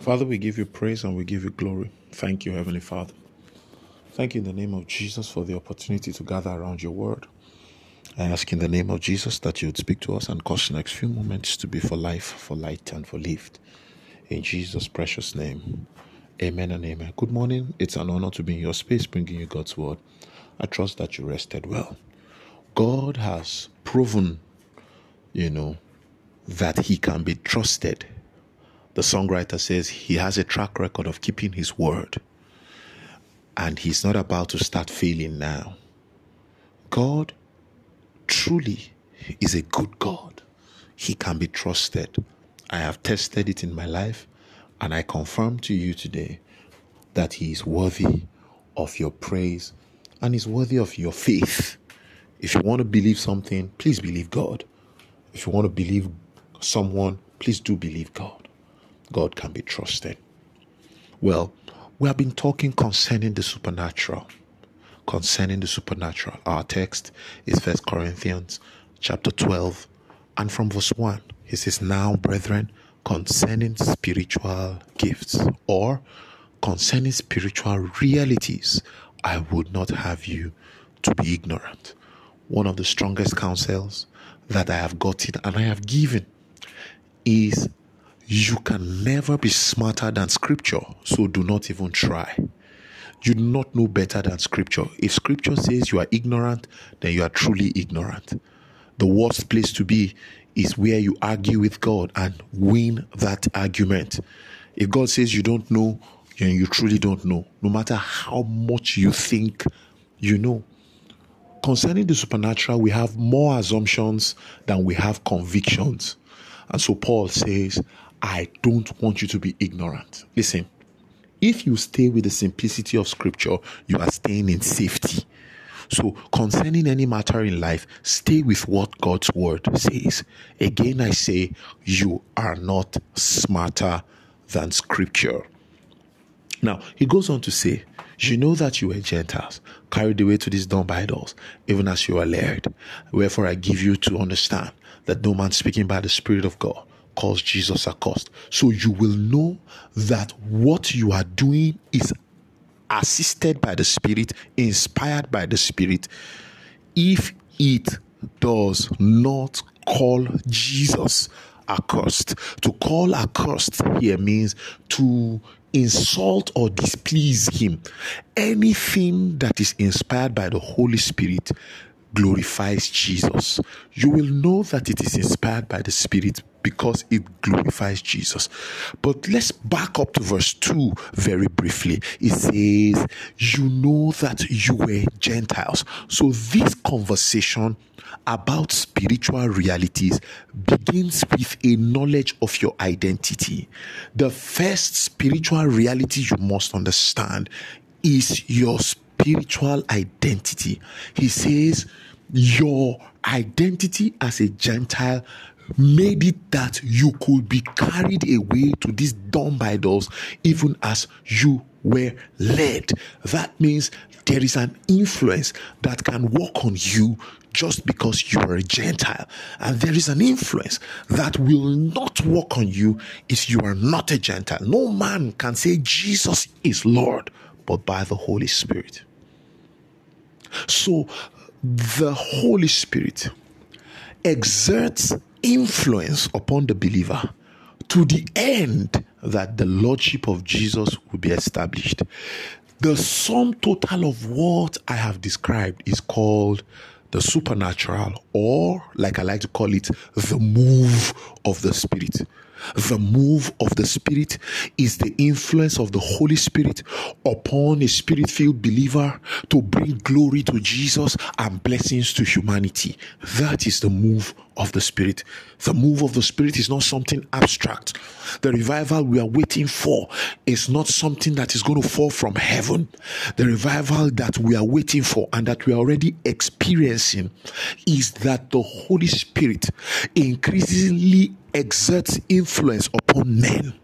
Father, we give you praise and we give you glory. Thank you, Heavenly Father. Thank you in the name of Jesus for the opportunity to gather around your word. I ask in the name of Jesus that you would speak to us and cause the next few moments to be for life, for light, and for lift. In Jesus' precious name. Amen and amen. Good morning. It's an honor to be in your space bringing you God's word. I trust that you rested well. God has proven, you know, that he can be trusted. The songwriter says he has a track record of keeping his word and he's not about to start failing now. God truly is a good God. He can be trusted. I have tested it in my life and I confirm to you today that He is worthy of your praise and is worthy of your faith. If you want to believe something, please believe God. If you want to believe someone, please do believe God. God can be trusted. Well, we have been talking concerning the supernatural. Concerning the supernatural. Our text is First Corinthians chapter 12 and from verse 1. He says, Now, brethren, concerning spiritual gifts or concerning spiritual realities, I would not have you to be ignorant. One of the strongest counsels that I have gotten and I have given is you can never be smarter than scripture, so do not even try. You do not know better than scripture. If scripture says you are ignorant, then you are truly ignorant. The worst place to be is where you argue with God and win that argument. If God says you don't know, then you truly don't know, no matter how much you think you know. Concerning the supernatural, we have more assumptions than we have convictions. And so Paul says, I don't want you to be ignorant. Listen, if you stay with the simplicity of scripture, you are staying in safety. So, concerning any matter in life, stay with what God's word says. Again, I say, you are not smarter than scripture. Now, he goes on to say, You know that you were Gentiles, carried away to these dumb idols, even as you are led. Wherefore, I give you to understand that no man speaking by the Spirit of God calls Jesus accursed. So you will know that what you are doing is assisted by the Spirit, inspired by the Spirit, if it does not call Jesus accursed. To call accursed here means to insult or displease him. Anything that is inspired by the Holy Spirit glorifies Jesus. You will know that it is inspired by the Spirit because it glorifies Jesus. But let's back up to verse 2 very briefly. It says, You know that you were Gentiles. So this conversation about spiritual realities begins with a knowledge of your identity. The first spiritual reality you must understand is your spiritual identity. He says, Your identity as a Gentile made it that you could be carried away to these dumb idols even as you were led. That means there is an influence that can work on you just because you are a Gentile. And there is an influence that will not work on you if you are not a Gentile. No man can say Jesus is Lord but by the Holy Spirit. So the Holy Spirit exerts influence upon the believer to the end that the Lordship of Jesus will be established. The sum total of what I have described is called the supernatural, or like I like to call it, the move of the Spirit. The move of the Spirit is the influence of the Holy Spirit upon a spirit filled believer to bring glory to Jesus and blessings to humanity. That is the move of the Spirit. The move of the Spirit is not something abstract. The revival we are waiting for is not something that is going to fall from heaven. The revival that we are waiting for and that we are already experiencing is that the Holy Spirit increasingly exerts influence upon men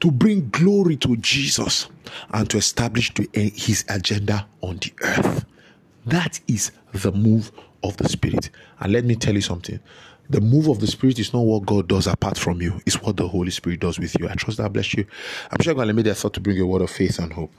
to bring glory to Jesus and to establish eh, his agenda on the earth. That is the move of the Spirit. And let me tell you something The move of the Spirit is not what God does apart from you, it's what the Holy Spirit does with you. I trust that bless you. I'm sure to make that thought to bring you a word of faith and hope.